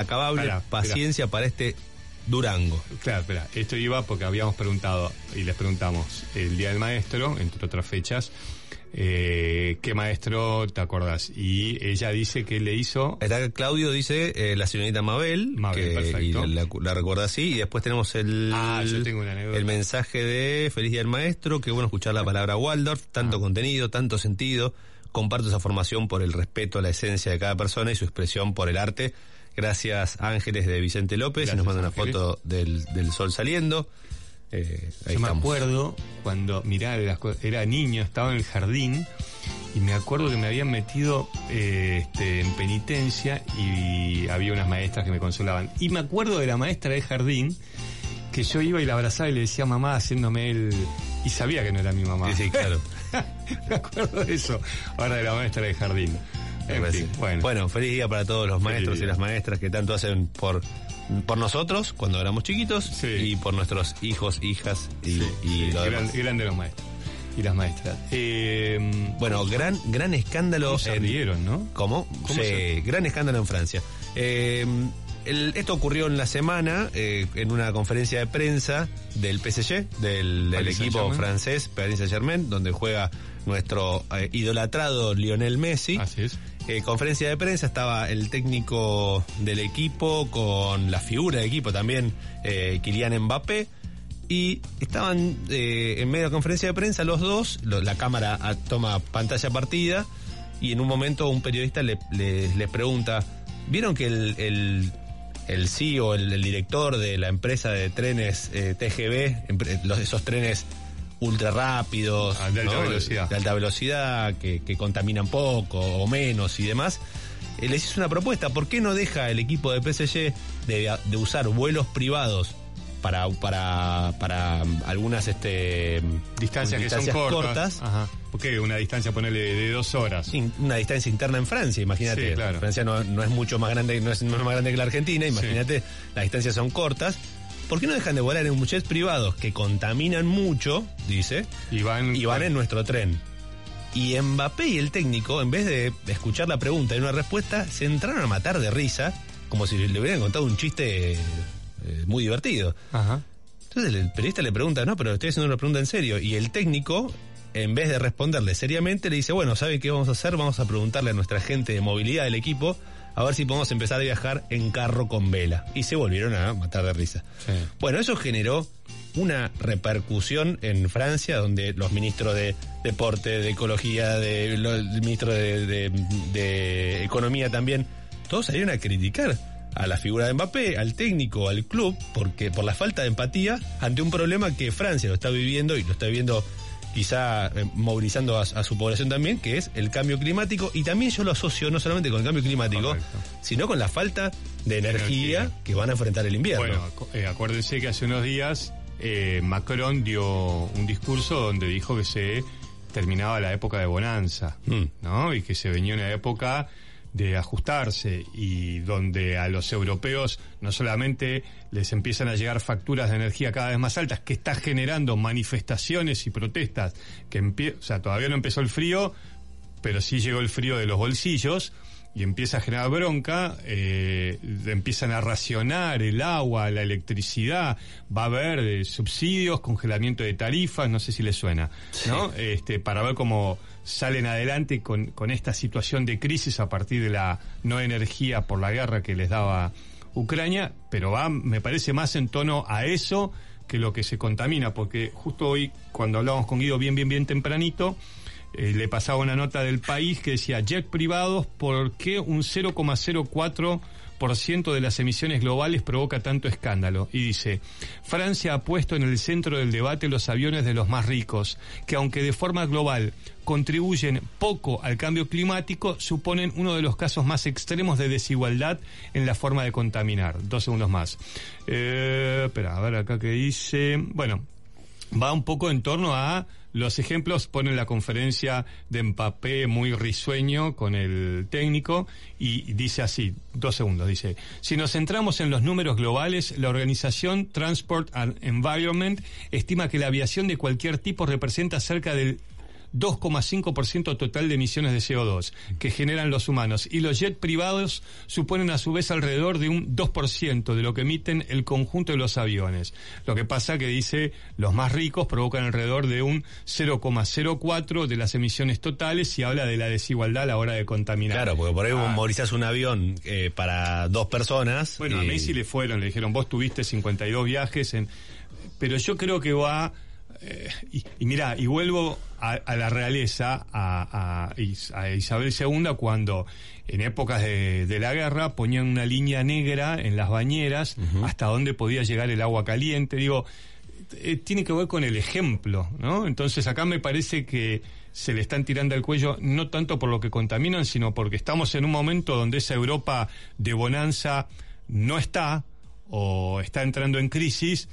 paciencia para este Durango. Claro, espera, esto iba porque habíamos preguntado y les preguntamos el Día del Maestro, entre otras fechas, eh, ¿qué maestro te acordás? Y ella dice que le hizo... Está Claudio dice eh, la señorita Mabel, Mabel, que perfecto. y la, la recuerda así, y después tenemos el, Ah, yo tengo una anécdota. el mensaje de Feliz Día del Maestro, qué bueno escuchar la palabra Waldorf, tanto Ah. contenido, tanto sentido, comparto esa formación por el respeto a la esencia de cada persona y su expresión por el arte. Gracias Ángeles de Vicente López, y Gracias, nos manda una foto del, del sol saliendo. Eh, ahí Yo me acuerdo cuando, mirá, era, niño, estaba en el jardín y me acuerdo que me habían metido eh, este, en penitencia y había unas maestras que me consolaban. Y me acuerdo de la maestra de jardín que yo iba y la abrazaba y le decía mamá haciéndome el... Y sabía que no era mi mamá. Sí, sí, claro. (laughs) me acuerdo de eso. Ahora de la maestra de jardín. En Gracias. fin, bueno. Bueno, feliz día para todos los maestros y las maestras que tanto hacen por, por nosotros cuando éramos chiquitos Sí. y por nuestros hijos, hijas y, Sí, y sí, lo gran- grande los maestros y las maestras. Eh, Bueno, gran, gran escándalo. ¿Cómo se en- rieron, no? ¿Cómo? ¿Cómo Sí, se- gran escándalo en Francia. Eh, el- esto ocurrió en la semana eh, en una conferencia de prensa del PSG, del, equipo francés Paris Saint-Germain, donde juega nuestro eh, idolatrado Lionel Messi. Así es. Eh, conferencia de prensa estaba el técnico del equipo con la figura del equipo también, Kylian Mbappé. Y estaban en medio de la conferencia de prensa los dos, lo- la cámara ah, toma pantalla partida y en un momento un periodista le, le- le pregunta, ¿vieron que el, el, el CEO, el, el director de la empresa de trenes eh, TGV, los, esos trenes ultra rápidos, Ah, de alta velocidad. de alta velocidad, que, que contaminan poco o menos y demás, eh, les hizo una propuesta. ¿Por qué no deja el equipo de PSG de, de usar vuelos privados para, para, para algunas este, Distancias, que son distancias cortas. Ajá. ¿Por qué? Una distancia, ponerle de dos horas. Sí, una distancia interna en Francia, imagínate. Sí, claro. Francia no, no es mucho más grande, no es, no es más grande que la Argentina, imagínate, las distancias son cortas. ¿Por qué no dejan de volar en jets privados que contaminan mucho, dice, Y van, y van en nuestro tren? Y Mbappé y el técnico, en vez de escuchar la pregunta y una respuesta, se entraron a matar de risa, como si le hubieran contado un chiste eh, muy divertido. Ajá. Entonces el periodista le pregunta, no, pero estoy haciendo una pregunta en serio. Y el técnico, en vez de responderle seriamente, le dice, bueno, ¿sabe qué vamos a hacer? Vamos a preguntarle a nuestra gente de movilidad del equipo a ver si podemos empezar a viajar en carro con vela. Y se volvieron a matar de risa. Sí. Bueno, eso generó una repercusión en Francia donde los ministros de deporte, de ecología, de, lo- el ministro de, de- de economía también, todos salieron a criticar a la figura de Mbappé, al técnico, al club, porque por la falta de empatía ante un problema que Francia lo está viviendo y lo está viviendo quizá eh, movilizando a, a su población también, que es el cambio climático. Y también yo lo asocio no solamente con el cambio climático, Correcto. sino con la falta de energía, Energía. que van a enfrentar el invierno. Bueno, acu- eh, acuérdense que hace unos días eh, Macron dio un discurso donde dijo que se terminaba la época de bonanza, Mm. ¿no? Y que se venía una época de ajustarse y donde a los europeos no solamente les empiezan a llegar facturas de energía cada vez más altas, que está generando manifestaciones y protestas, que todavía no empezó el frío, pero sí llegó el frío de los bolsillos y empieza a generar bronca, eh, empiezan a racionar el agua, la electricidad, va a haber eh, subsidios, congelamiento de tarifas, no sé si les suena, ¿no? Este, para ver cómo salen adelante con, con esta situación de crisis a partir de la no energía por la guerra que les daba Ucrania, pero va, me parece más en tono a eso que lo que se contamina, porque justo hoy, cuando hablábamos con Guido bien, bien, bien tempranito, eh, le pasaba una nota del país que decía, jet privados, ¿por qué un 0,04% de las emisiones globales provoca tanto escándalo? Y dice, Francia ha puesto en el centro del debate los aviones de los más ricos, que aunque de forma global contribuyen poco al cambio climático, suponen uno de los casos más extremos de desigualdad en la forma de contaminar. Dos segundos más. Eh, espera, a ver acá que dice. Bueno, va un poco en torno a los ejemplos, pone la conferencia de Mbappé muy risueño con el técnico y dice así, dos segundos, dice, si nos centramos en los números globales, la organización Transport and Environment estima que la aviación de cualquier tipo representa cerca del 2,5% total de emisiones de CO2 que generan los humanos y los jets privados suponen a su vez alrededor de un 2% de lo que emiten el conjunto de los aviones. Lo que pasa que dice los más ricos provocan alrededor de un 0,04 de las emisiones totales y habla de la desigualdad a la hora de contaminar. Claro, porque por ahí Ah. movilizás un avión eh, para dos personas. Bueno, a y- Messi le fueron, le dijeron, vos tuviste 52 viajes, en... pero yo creo que va... eh, y, y mira, y vuelvo a, a la realeza, a, a Is- a Isabel II, cuando en épocas de, de la guerra ponían una línea negra en las bañeras hasta donde podía llegar el agua caliente. Digo, eh, tiene que ver con el ejemplo, ¿no? Entonces acá me parece que se le están tirando al cuello no tanto por lo que contaminan, sino porque estamos en un momento donde esa Europa de bonanza no está o está entrando en crisis,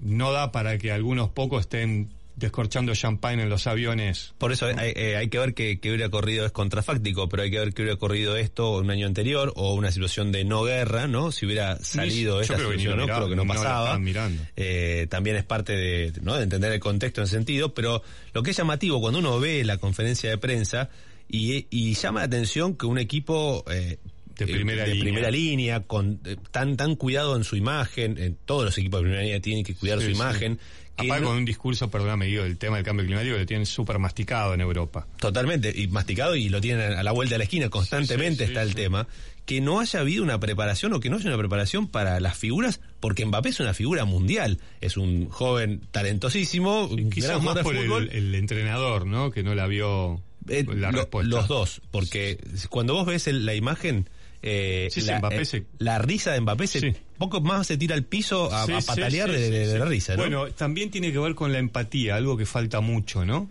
no da para que algunos pocos estén descorchando champagne en los aviones. Por eso hay, eh, hay que ver que, que hubiera corrido es contrafáctico, pero hay que ver que hubiera corrido esto un año anterior o una situación de no guerra, ¿no? Si hubiera salido esta situación, ¿no? miraba, Creo que no pasaba. mirando. Eh, también es parte de, ¿no? de entender el contexto en ese sentido, pero lo que es llamativo cuando uno ve la conferencia de prensa y, y llama la atención que un equipo eh, De primera línea. primera línea, con eh, tan tan cuidado en su imagen, en todos los equipos de primera línea tienen que cuidar Sí, su imagen. Aparte no- con un discurso, perdóname, digo, del tema del cambio climático que lo tienen súper masticado en Europa. Totalmente, y masticado y lo tienen a la vuelta de la esquina, constantemente Sí, sí, está el tema. Que no haya habido una preparación o que no haya una preparación para las figuras, porque Mbappé es una figura mundial. Es un joven talentosísimo, Quizás más por el, el entrenador, ¿no? Que no la vio Eh, la respuesta. los dos, porque cuando vos ves el- la imagen, eh, Sí, sí, la, Mbappé eh, se- la risa de Mbappé, se, Sí. Poco más se tira al piso a, Sí, a sí, patalear sí, de, sí, de- de sí. la risa, ¿no? Bueno, también tiene que ver con la empatía, algo que falta mucho, ¿no?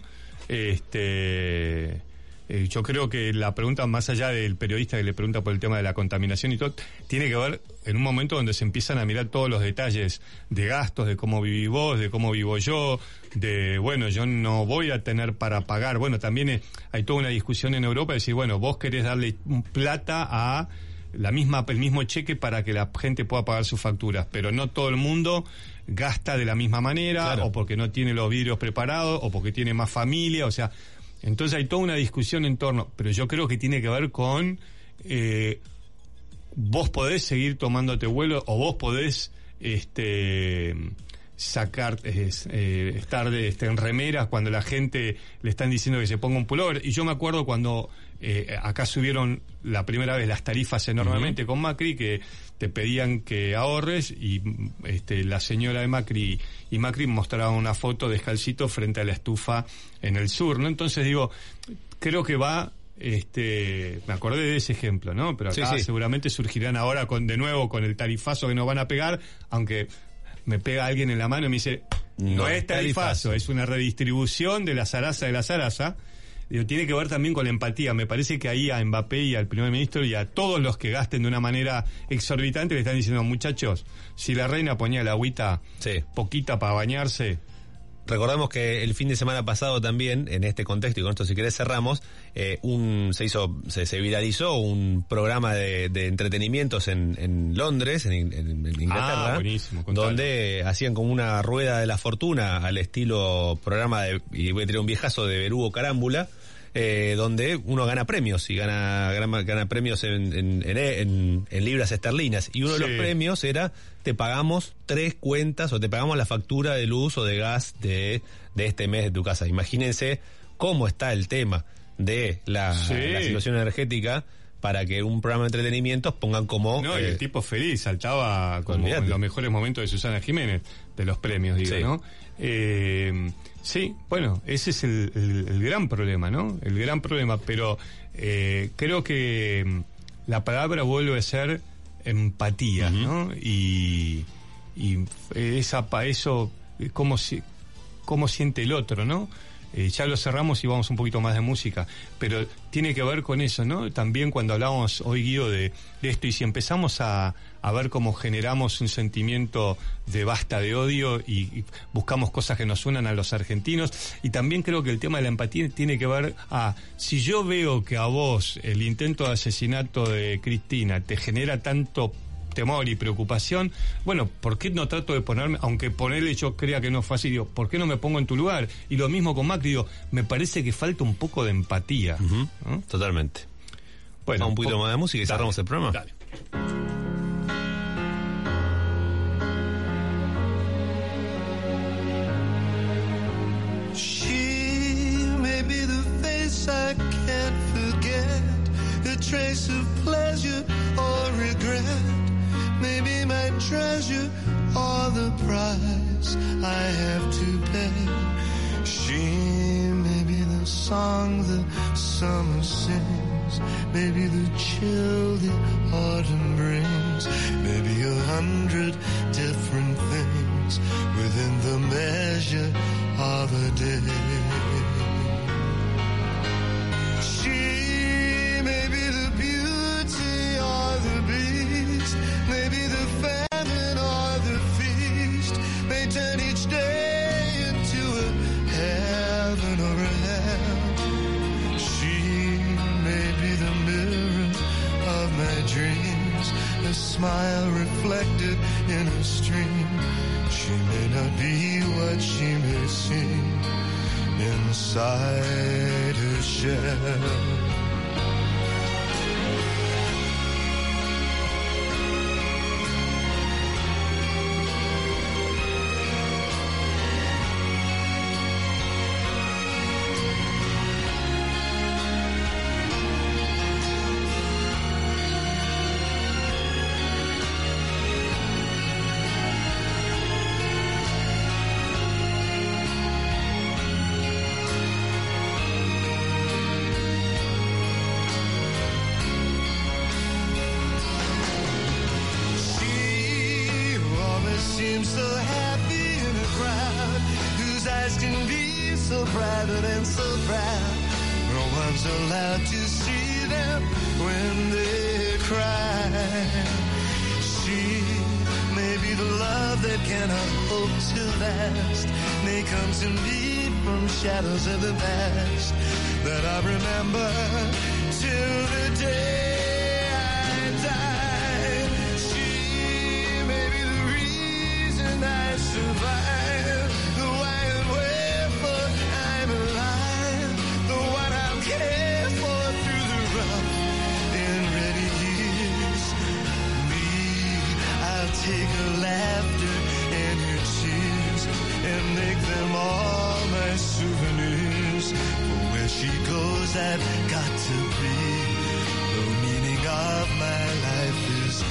Este, eh, yo creo que la pregunta, más allá del periodista que le pregunta por el tema de la contaminación y todo, tiene que ver en un momento donde se empiezan a mirar todos los detalles de gastos, de cómo vivís vos, de cómo vivo yo, de, bueno, yo no voy a tener para pagar. Bueno, también eh, hay toda una discusión en Europa de decir, bueno, vos querés darle plata a la misma el mismo cheque para que la gente pueda pagar sus facturas, pero no todo el mundo gasta de la misma manera Claro. o porque no tiene los vidrios preparados o porque tiene más familia, o sea, entonces hay toda una discusión en torno, pero yo creo que tiene que ver con eh, vos podés seguir tomándote vuelo o vos podés este sacar es, eh, estar de, este, en remeras cuando la gente le están diciendo que se ponga un pullover y yo me acuerdo cuando eh, acá subieron la primera vez las tarifas enormemente con Macri que te pedían que ahorres y este, la señora de Macri y Macri mostraban una foto descalcito frente a la estufa en el sur, ¿no? Entonces digo, creo que va este me acordé de ese ejemplo, ¿no? Pero acá sí. seguramente surgirán ahora con de nuevo con el tarifazo que nos van a pegar, aunque me pega alguien en la mano y me dice, no, es tarifazo, tarifazo. es una redistribución de la zaraza de la zaraza. Digo, tiene que ver también con la empatía. Me parece que ahí a Mbappé y al primer ministro y a todos los que gasten de una manera exorbitante le están diciendo, muchachos, si la reina ponía la agüita Sí. poquita para bañarse, Recordamos que el fin de semana pasado también, en este contexto, y con esto si querés cerramos, eh, un, se hizo, se, se viralizó un programa de, de entretenimientos en, en Londres, en, en- en Inglaterra, Ah, contalo. donde hacían como una rueda de la fortuna al estilo programa de, y voy a tirar un viejazo de Berugo Carámbula, eh, donde uno gana premios y gana, gana, gana premios en, en, en- en- en libras esterlinas. Y uno de los premios era, te pagamos tres cuentas o te pagamos la factura de luz o de gas de, de este mes de tu casa. Imagínense cómo está el tema de la, Sí. la situación energética para que un programa de entretenimiento pongan como... No, y eh, el tipo feliz, saltaba como en los mejores momentos de Susana Jiménez, de los premios, digo, Sí. ¿no? Eh, sí, bueno, ese es el, el- el gran problema, ¿no? El gran problema, pero eh, creo que mm, la palabra vuelve a ser empatía, ¿no? Y, y esa, pa- eso, eh, cómo, si, cómo siente el otro, ¿no? Eh, ya lo cerramos y vamos un poquito más de música, pero tiene que ver con eso, ¿no? También cuando hablábamos hoy, Guido, de, de esto, y si empezamos a, a ver cómo generamos un sentimiento de basta de odio y, y buscamos cosas que nos unan a los argentinos, y también creo que el tema de la empatía tiene que ver a, si yo veo que a vos el intento de asesinato de Cristina te genera tanto temor y preocupación, bueno, ¿por qué no trato de ponerme, aunque ponerle yo crea que no fue así, digo, ¿por qué no me pongo en tu lugar? Y lo mismo con Macri, digo, me parece que falta un poco de empatía. ¿no? Totalmente. Bueno, un poquito po- más de música y Dale, cerramos el programa. dale. Trace of pleasure or regret. Maybe my treasure or the price I have to pay. She may be the song the summer sings, maybe the chill the autumn brings, maybe a hundred different things within the measure of a day. Inside her shell. Eyes can be so private and so proud. No one's allowed to see them when they cry. She may be the love that cannot hope to last, may come to me from shadows of the past that I remember till the day I die. She may be the reason I survive, I've got to be. The meaning of my life is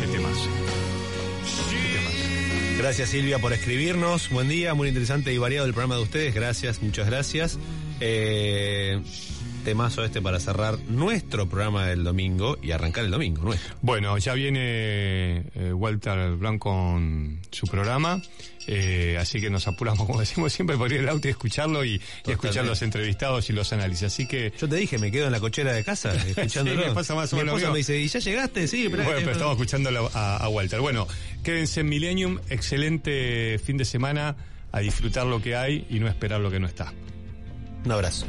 Qué temazo. Gracias Silvia por escribirnos. Buen día, muy interesante y variado el programa de ustedes. Gracias, muchas gracias. Eh, temazo este para cerrar nuestro programa del domingo y arrancar el domingo nuestro. Bueno, ya viene eh, Walter Brown con su programa, eh, así que nos apuramos, como decimos siempre, por ir al auto y escucharlo y, y escuchar los entrevistados y los análisis. Así que. Yo te dije, me quedo en la cochera de casa (laughs) escuchándolo. Sí, me pasa más o Mi menos lo esposa mismo. me dice, ¿y ya llegaste? Sí, pero Bueno, pero estamos escuchando a, a Walter. Bueno, quédense en Millennium, excelente fin de semana, a disfrutar lo que hay y no esperar lo que no está. Un abrazo.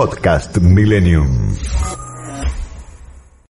Podcast Millennium.